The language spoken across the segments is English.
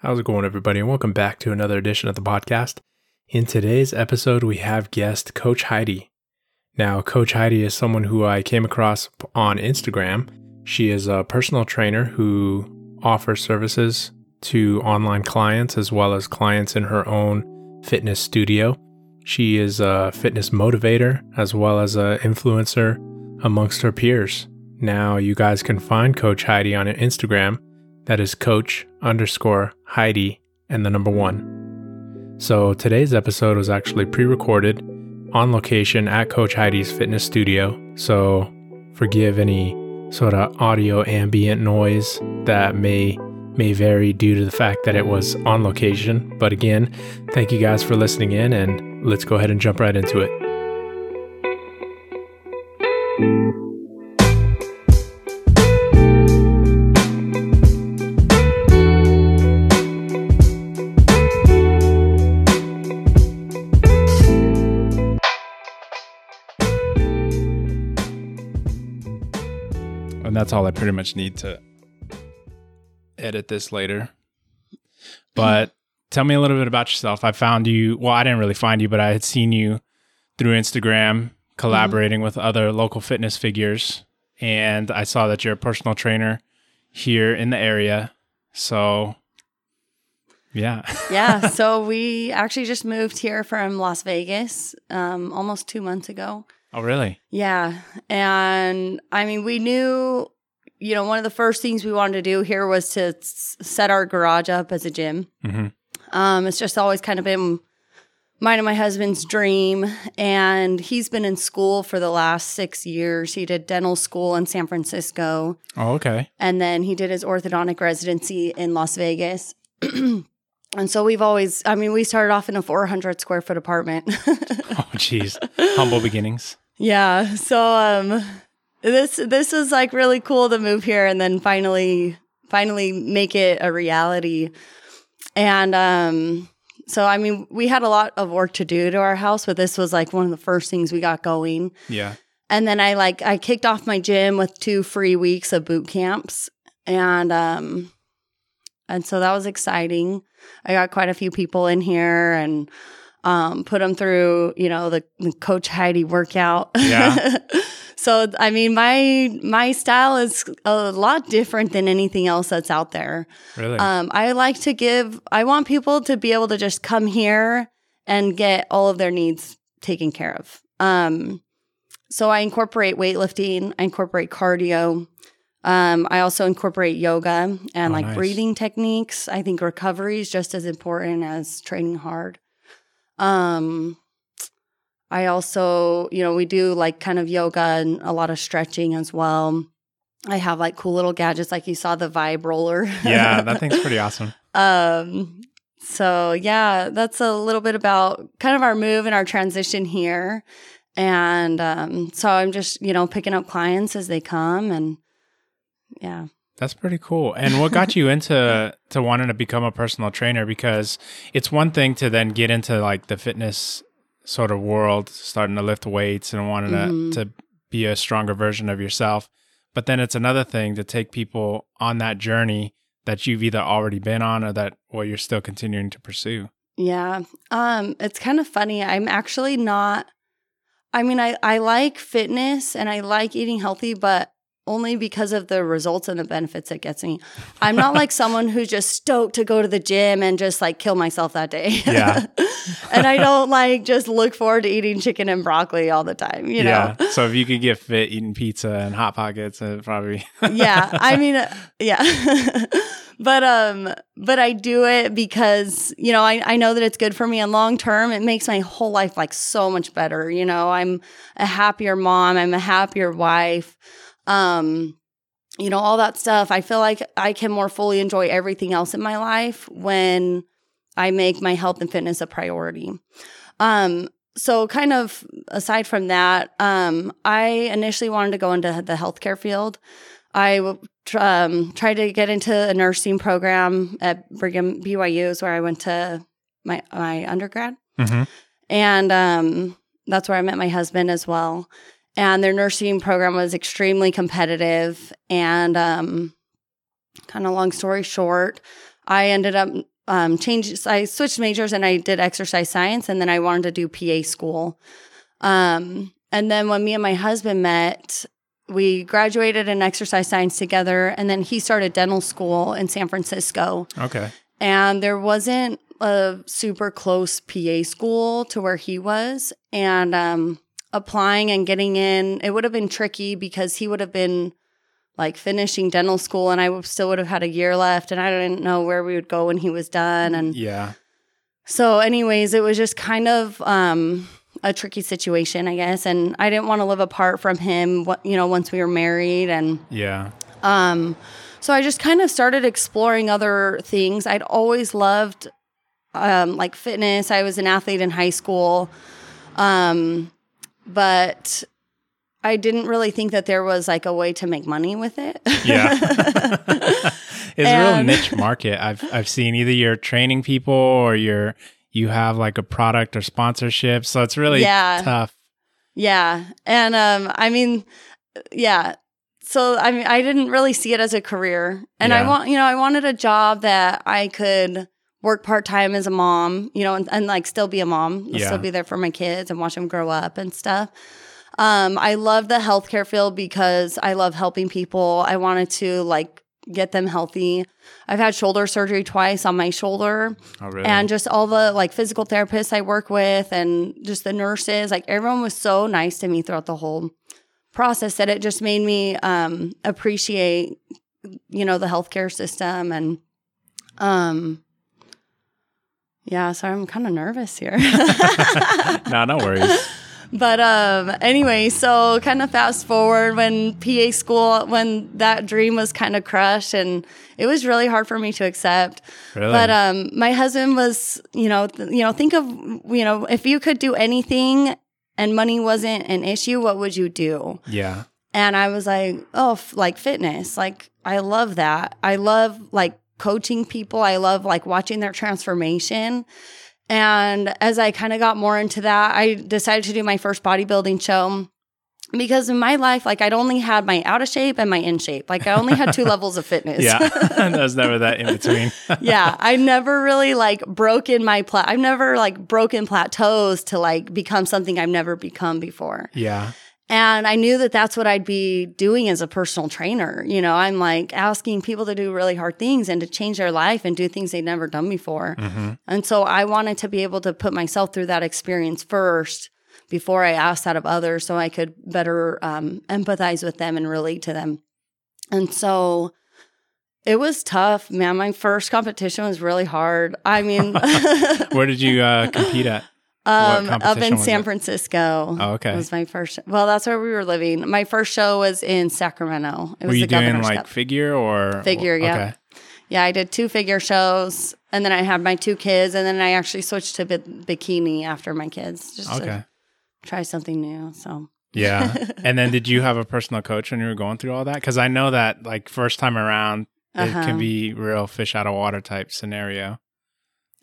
How's it going, everybody? And welcome back to another edition of the podcast. In today's episode, we have guest Coach Heidi. Now, Coach Heidi is someone who I came across on Instagram. She is a personal trainer who offers services to online clients as well as clients in her own fitness studio. She is a fitness motivator as well as an influencer amongst her peers. Now, you guys can find Coach Heidi on Instagram. That is Coach underscore Heidi and the number one. So, today's episode was actually pre recorded on location at Coach Heidi's fitness studio. So, forgive any sort of audio ambient noise that may may vary due to the fact that it was on location. But again, thank you guys for listening in and let's go ahead and jump right into it. And that's all I pretty much need to edit this later. But tell me a little bit about yourself. I found you, well, I didn't really find you, but I had seen you through Instagram collaborating with other local fitness figures. And I saw that you're a personal trainer here in the area. So, yeah. yeah. So we actually just moved here from Las Vegas um, almost two months ago. Oh, really? Yeah. And I mean, we knew, you know, one of the first things we wanted to do here was to s- set our garage up as a gym. hmm Um, it's just always kind of been mine and my husband's dream. And he's been in school for the last six years. He did dental school in San Francisco. Oh, okay. And then he did his orthodontic residency in Las Vegas. and so we've always, I mean, we started off in a 400 square foot apartment. Oh, jeez. Humble beginnings. Yeah. So, um, this, this is like really cool to move here and then finally, finally make it a reality. And, um, so, I mean, we had a lot of work to do to our house, but this was like one of the first things we got going. Yeah. And then I like I kicked off my gym with two free weeks of boot camps. And um and so that was exciting. I got quite a few people in here and um put them through, you know, the, the coach Heidi workout. Yeah. so I mean my my style is a lot different than anything else that's out there. Really? Um, I like to give, I want people to be able to just come here and get all of their needs taken care of. Um, so I incorporate weightlifting, I incorporate cardio. Um, I also incorporate yoga and Oh, like nice. breathing techniques. I think recovery is just as important as training hard. Um, I also, you know, we do like kind of yoga and a lot of stretching as well. I have like cool little gadgets, like you saw the vibe roller. yeah, that thing's pretty awesome. Um, so yeah, that's a little bit about kind of our move and our transition here. And um, so I'm just, you know, picking up clients as they come and yeah. That's pretty cool. And what got you into to wanting to become a personal trainer? Because it's one thing to then get into like the fitness sort of world, starting to lift weights and wanting Mhm. to, to be a stronger version of yourself. But then it's another thing to take people on that journey that you've either already been on or that well you're still continuing to pursue. Yeah. Um, it's kind of funny. I'm actually not I mean, I, I like fitness and I like eating healthy, but only because of the results and the benefits it gets me. I'm not like someone who's just stoked to go to the gym and just like kill myself that day. Yeah. and I don't like just look forward to eating chicken and broccoli all the time, you know? yeah. So if you could get fit eating pizza and hot pockets, it probably yeah i mean uh, yeah but um but i do it because you know I, I know that it's good for me and long term it makes my whole life like so much better you know i'm a happier mom i'm a happier wife um you know all that stuff. I feel like i can more fully enjoy everything else in my life when i make my health and fitness a priority. Um so kind of aside from that um i initially wanted to go into the healthcare field. I um, tried to get into a nursing program at Brigham BYU is where I went to my my undergrad, hmm and um, that's where I met my husband as well. And their nursing program was extremely competitive, and um, kind of long story short, I ended up um, changed. I switched majors and I did exercise science, and then I wanted to do PA school. Um, and then when me and my husband met, we graduated in exercise science together, and then he started dental school in San Francisco. Okay. And there wasn't a super close PA school to where he was, and um, applying and getting in, it would have been tricky because he would have been like finishing dental school and I still would have had a year left and I didn't know where we would go when he was done and Yeah. so anyways it was just kind of um a tricky situation I guess and I didn't want to live apart from him you know once we were married and Yeah. um so I just kind of started exploring other things I'd always loved um like fitness I was an athlete in high school um but I didn't really think that there was like a way to make money with it. Yeah. it's a real niche market. I've I've seen either you're training people or you're you have like a product or sponsorship. So it's really Yeah. tough. yeah. And um I mean yeah. So I mean I didn't really see it as a career. And I want you know, I wanted a job that I could work part-time as a mom, you know, and, and like still be a mom, Yeah. still be there for my kids and watch them grow up and stuff. Um, I love the healthcare field because I love helping people. I wanted to like get them healthy. I've had shoulder surgery twice on my shoulder. Oh really? and just all the like physical therapists I work with and just the nurses, like everyone was so nice to me throughout the whole process that it just made me um appreciate you know the healthcare system and um yeah, so I'm kind of nervous here. no, no worries. But um anyway, so kind of fast forward when PA school when that dream was kind of crushed and it was really hard for me to accept. Really? But um my husband was, you know, th- you know, think of, you know, if you could do anything and money wasn't an issue, what would you do? yeah. And I was like, oh, f- like fitness. Like, I love that. I love like coaching people. I love like watching their transformation. And as I kind of got more into that, I decided to do my first bodybuilding show because in my life, like I'd only had my out of shape and my in shape. Like I only had two levels of fitness. Yeah. There's never that in between. yeah, I never really like broken my plat. I've never like broken plateaus to like become something I've never become before. yeah. And I knew that that's what I'd be doing as a personal trainer. You know, I'm like asking people to do really hard things and to change their life and do things they'd never done before. hmm And so I wanted to be able to put myself through that experience first before I asked that of others so I could better um, empathize with them and relate to them. And so it was tough, man. My first competition was really hard. I mean, Where did you uh, compete at? Um, up in San it? Francisco. Oh, okay. was my first. Well, that's where we were living. My first show was in Sacramento. It Were was you the doing Governor's like Cup. figure or Figure, yeah. Okay. Yeah, I did two figure shows, and then I had my two kids, and then I actually switched to bi- bikini after my kids, just Okay. to try something new. So Yeah. and then did you have a personal coach when you were going through all that? Because I know that like first time around, it Uh-huh. can be real fish out of water type scenario.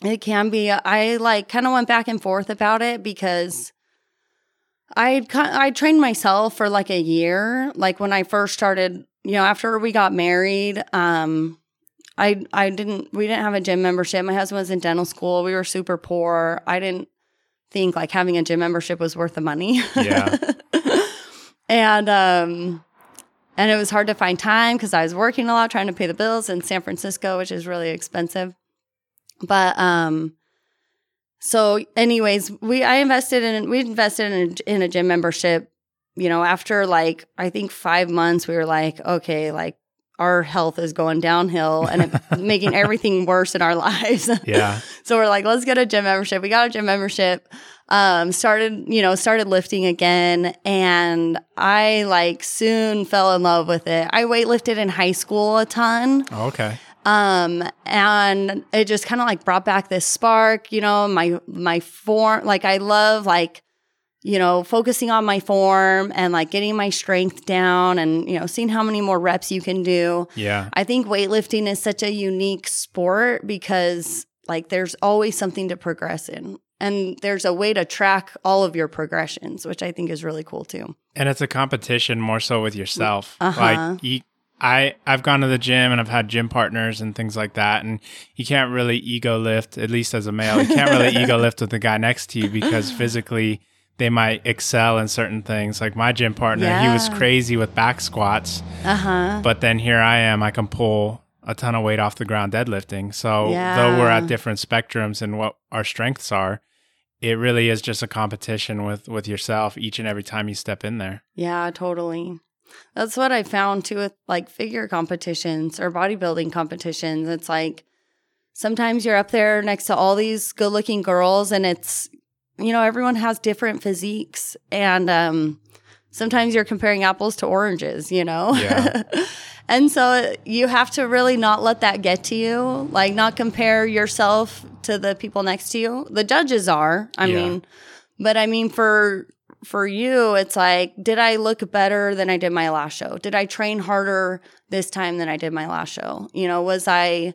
It can be. I like kind of went back and forth about it because I I trained myself for like a year. Like when I first started, you know, after we got married, um, I I didn't we didn't have a gym membership. My husband was in dental school. We were super poor. I didn't think like having a gym membership was worth the money. Yeah. and um and it was hard to find time because I was working a lot trying to pay the bills in San Francisco, which is really expensive. But um so anyways, we I invested in we invested in a, in a gym membership, you know, after like I think 5 months we were like, okay, like our health is going downhill and it, making everything worse in our lives. Yeah. So we're like, let's get a gym membership. We got a gym membership. Um, started, you know, started lifting again, and I like soon fell in love with it. I weightlifted in high school a ton. Oh, okay. Um, and it just kind of like brought back this spark, you know, my my form like I love like you know, focusing on my form and like getting my strength down and, you know, seeing how many more reps you can do. Yeah. I think weightlifting is such a unique sport because like there's always something to progress in. And there's a way to track all of your progressions, which I think is really cool too. And it's a competition more so with yourself. Uh-huh. Like you, I I've gone to the gym and I've had gym partners and things like that, and you can't really ego lift, at least as a male, you can't really ego lift with the guy next to you because physically they might excel in certain things. Like my gym partner, he was crazy with back squats, Uh huh. but then here I am, I can pull a ton of weight off the ground deadlifting. So Yeah. though we're at different spectrums and what our strengths are, it really is just a competition with with yourself each and every time you step in there. Yeah, totally. That's what I found too with like figure competitions or bodybuilding competitions. It's like sometimes you're up there next to all these good looking girls and it's, you know, everyone has different physiques. And um, sometimes you're comparing apples to oranges, you know? Yeah. and so you have to really not let that get to you, like not compare yourself to the people next to you. The judges are, I Yeah. mean, but I mean, for for you, it's like, did I look better than I did my last show? Did I train harder this time than I did my last show? You know, was I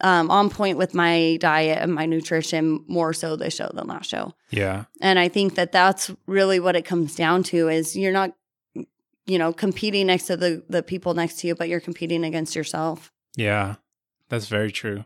um, on point with my diet and my nutrition more so this show than last show? Yeah. And I think that that's really what it comes down to is you're not, you know, competing next to the the people next to you, but you're competing against yourself. Yeah, that's very true.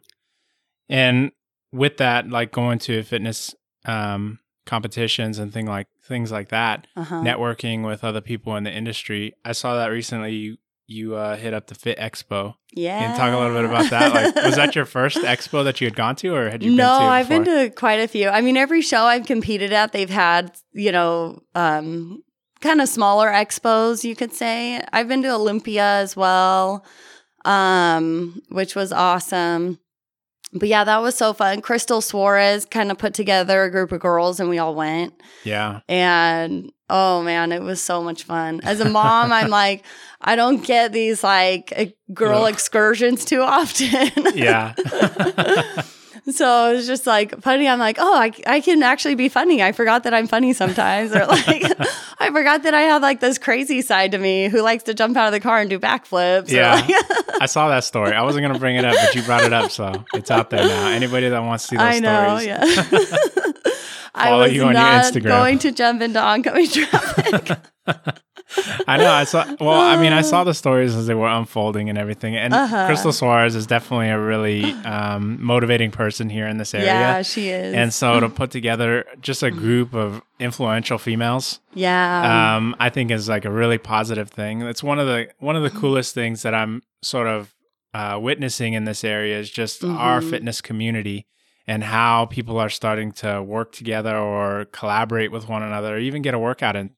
And with that, like going to a fitness um, competitions and thing like things like that, Uh-huh. networking with other people in the industry. I saw that recently. You you uh, hit up the Fit Expo. yeah. You talk a little bit about that? Like, was that your first expo that you had gone to, or had you no, been to? I've been to quite a few. I mean, every show I've competed at, they've had, you know, um, kind of smaller expos, you could say. I've been to Olympia as well, um, which was awesome. But yeah, that was so fun. Crystal Suarez kind of put together a group of girls and we all went. Yeah, And oh man, it was so much fun. As a mom, I'm like, I don't get these like girl Ugh. excursions too often. yeah, So it was just like funny. I'm like, oh, I, I can actually be funny. I forgot that I'm funny sometimes. Or like, I forgot that I have like this crazy side to me who likes to jump out of the car and do backflips. Yeah. like- I saw that story. I wasn't gonna bring it up, but you brought it up, so it's out there now. Anybody that wants to see those I know. stories, Yeah. I Follow was you on your not Instagram. going to jump into oncoming traffic. I know. I saw. Well, I mean, I saw the stories as they were unfolding and everything. And Uh-huh. Crystal Suarez is definitely a really um, motivating person here in this area. yeah, she is. And so to put together just a group of influential females, yeah. um, I think is like a really positive thing. It's one of the one of the coolest things that I'm sort of uh, witnessing in this area is just our Mhm. fitness community and how people are starting to work together or collaborate with one another, or even get a workout in.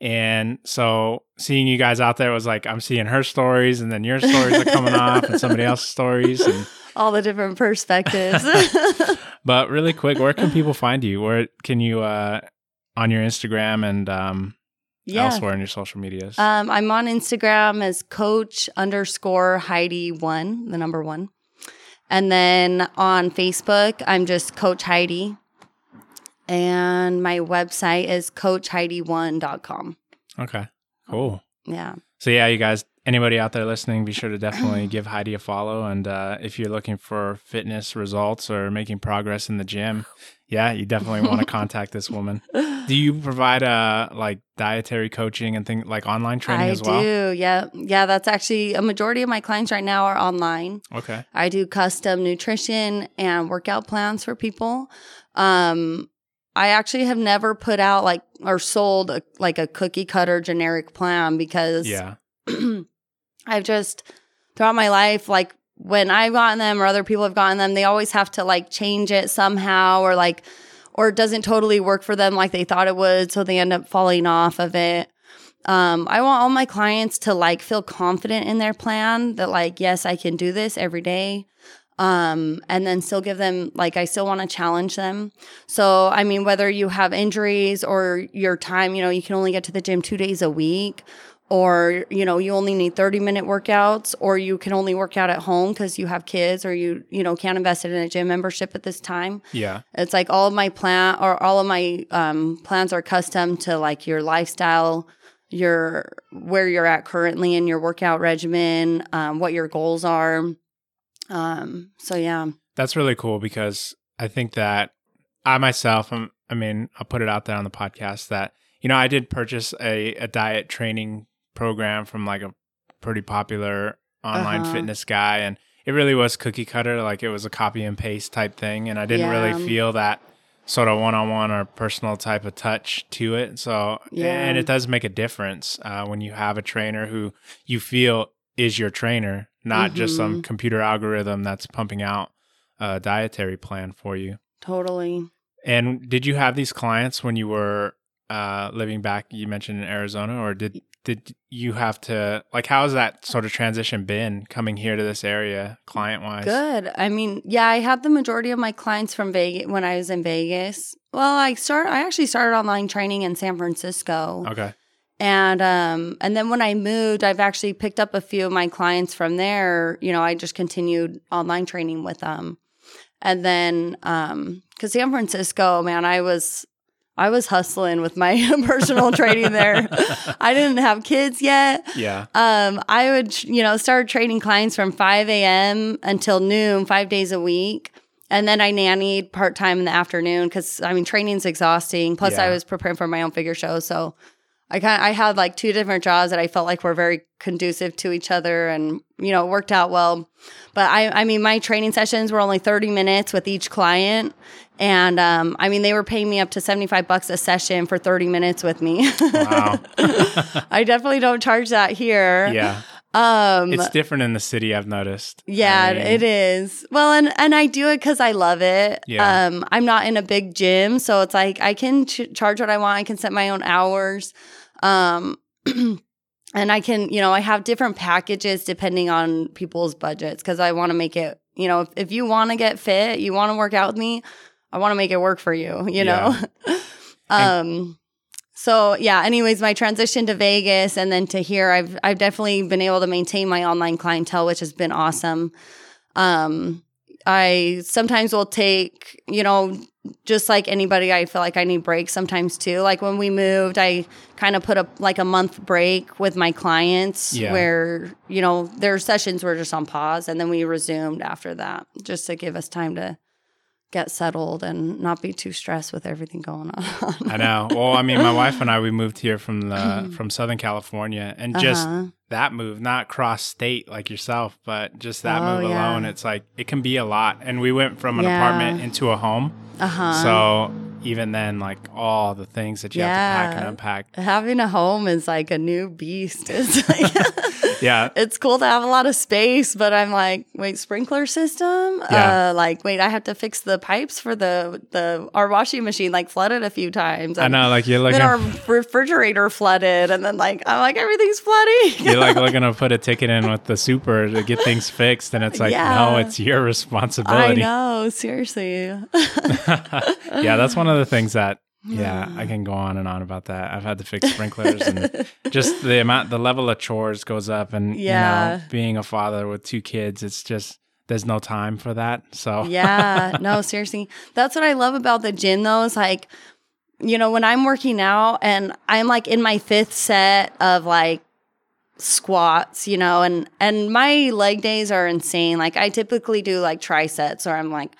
And so seeing you guys out there was like I'm seeing her stories, and then your stories are coming off, and somebody else's stories. And All the different perspectives. but really quick, where can people find you? Where can you uh, on your Instagram and um, yeah. elsewhere in your social medias? Um, I'm on Instagram as coach underscore Heidi one, the number one. And then on Facebook, I'm just Coach Heidi. And my website is coachheidi1.com. okay, cool. Yeah. So yeah, you guys, anybody out there listening, be sure to definitely give Heidi a follow. And uh, if you're looking for fitness results or making progress in the gym, yeah, you definitely want to contact this woman. Do you provide uh like dietary coaching and things like online training I as well? I do. Yeah. Yeah. That's actually a majority of my clients right now are online. Okay. I do custom nutrition and workout plans for people. Um, I actually have never put out like or sold a, like a cookie cutter generic plan because Yeah. I've just throughout my life, like when I've gotten them or other people have gotten them, they always have to like change it somehow or like, or it doesn't totally work for them like they thought it would. So they end up falling off of it. Um, I want all my clients to like feel confident in their plan that like, yes, I can do this every day. Um, and then still give them like I still want to challenge them. So I mean, whether you have injuries or your time, you know, you can only get to the gym two days a week, or you know, you only need thirty minute workouts, or you can only work out at home because you have kids, or you you know can't invest in a gym membership at this time. Yeah. It's like all of my plan or all of my um, plans are custom to like your lifestyle, your where you're at currently in your workout regimen, um, what your goals are. Um, so yeah, That's really cool because I think that I myself, um, I mean, I'll put it out there on the podcast that, you know, I did purchase a, a diet training program from like a pretty popular online Uh-huh. fitness guy, and it really was cookie cutter. Like it was a copy and paste type thing, and I didn't Yeah. really feel that sort of one on one or personal type of touch to it. So, Yeah. and it does make a difference uh, when you have a trainer who you feel is your trainer, not just some Mm-hmm. computer algorithm that's pumping out a dietary plan for you. Totally. And did you have these clients when you were uh, living back? You mentioned in Arizona, or did did you have to like? How has that sort of transition been coming here to this area, client wise? Good. I mean, yeah, I had the majority of my clients from Vegas when I was in Vegas. Well, I start I actually started online training in San Francisco. Okay. And um and then when I moved, I've actually picked up a few of my clients from there. You know, I just continued online training with them. And then um cuz San Francisco, man, I was I was hustling with my personal training there. I didn't have kids yet. Yeah. Um, I would, you know, start training clients from 5 a.m. until noon, five days a week. And then I nannied part time in the afternoon because I mean, training's exhausting. Plus, I was preparing for my own figure show. So I kind I had like two different jobs that I felt like were very conducive to each other and, you know, it worked out well. But I, I mean, my training sessions were only 30 minutes with each client. And um, I mean, they were paying me up to 75 bucks a session for 30 minutes with me. Wow. I definitely don't charge that here. yeah. Um, It's different in the city. I've noticed. yeah, I mean, it is. Well, and and I do it because I love it. Yeah. Um, I'm not in a big gym, so it's like I can ch- charge what I want. I can set my own hours. Um, and I can, you know, I have different packages depending on people's budgets because I want to make it. You know, if, if you want to get fit, you want to work out with me, I want to make it work for you. You know. um. So yeah. Anyways, my transition to Vegas and then to here, I've I've definitely been able to maintain my online clientele, which has been awesome. Um, I sometimes will take, you know, just like anybody, I feel like I need breaks sometimes too. Like when we moved, I kind of put a like a month break with my clients Yeah. where, you know, their sessions were just on pause and then we resumed after that just to give us time to get settled and not be too stressed with everything going on. I know. Well, I mean, my wife and I we moved here from the from Southern California, and just Uh-huh. That move, not cross state like yourself, but just that Oh, move yeah. alone, it's like it can be a lot. And we went from an Yeah. apartment into a home, Uh-huh. so even then, like all the things that you have to pack and unpack. Having a home is like a new beast. It's like Yeah, it's cool to have a lot of space, but I'm like, wait, sprinkler system? Yeah. Uh, like, wait, I have to fix the pipes for the the our washing machine like flooded a few times. I know. Like you're looking, Then our refrigerator flooded, and then like I'm like everything's flooding. you're like looking to put a ticket in with the super to get things fixed, and it's like, no, it's your responsibility. I know, seriously. yeah, that's one of the things that yeah, I hmm. can go on and on about that. I've had to fix sprinklers and just the amount the level of chores goes up and you Yeah. know, being a father with two kids, it's just there's no time for that. So yeah, no, seriously. That's what I love about the gym though, is like, you know, when I'm working out and I'm like in my fifth set of like squats, you know, and and my leg days are insane. Like I typically do like trisets or I'm like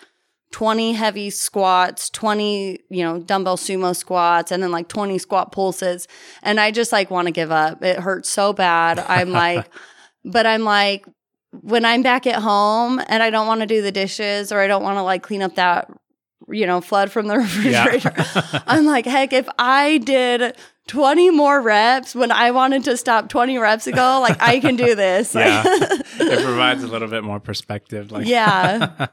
20 heavy squats, 20, you know, dumbbell sumo squats, and then like 20 squat pulses. And I just like want to give up. It hurts so bad. I'm like, but I'm like, when I'm back at home and I don't want to do the dishes or I don't want to like clean up that, you know, flood from the refrigerator, I'm like, heck, if I did 20 more reps when I wanted to stop 20 reps ago, like I can do this. Yeah. it provides a little bit more perspective. Like yeah.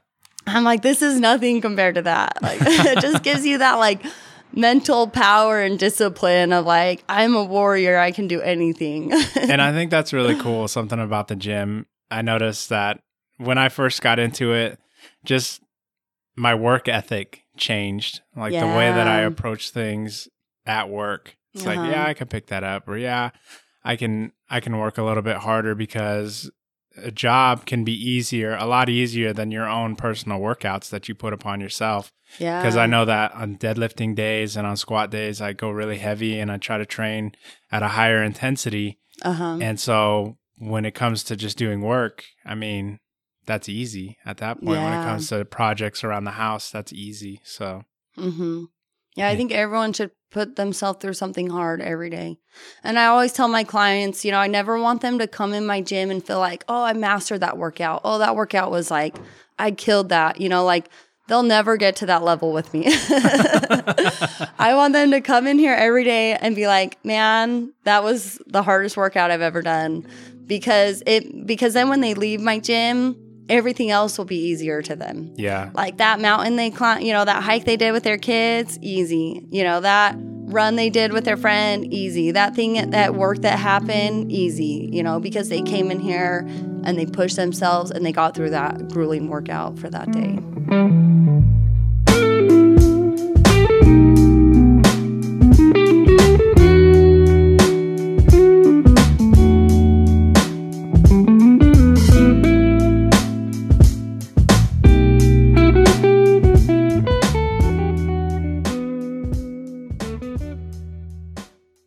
I'm like, this is nothing compared to that. Like, it just gives you that like mental power and discipline of like, I'm a warrior. I can do anything. and I think that's really cool. Something about the gym. I noticed that when I first got into it, just my work ethic changed. Like the way that I approach things at work. It's like, Uh-huh. yeah, I can pick that up, or yeah, I can I can work a little bit harder because a job can be easier, a lot easier than your own personal workouts that you put upon yourself yeah. because I know that on deadlifting days and on squat days, I go really heavy and I try to train at a higher intensity. Uh huh. And so when it comes to just doing work, I mean, that's easy at that point. When it comes to projects around the house, that's easy. So Mm-hmm. Yeah, I think everyone should put themselves through something hard every day. And I always tell my clients, you know, I never want them to come in my gym and feel like, oh, I mastered that workout. Oh, that workout was like, I killed that. You know, like they'll never get to that level with me. I want them to come in here every day and be like, man, that was the hardest workout I've ever done. Because it because then when they leave my gym, everything else will be easier to them. Yeah. Like that mountain they climb, you know, that hike they did with their kids, easy. You know, that run they did with their friend, easy. That thing, that work that happened, easy, you know, because they came in here and they pushed themselves and they got through that grueling workout for that day.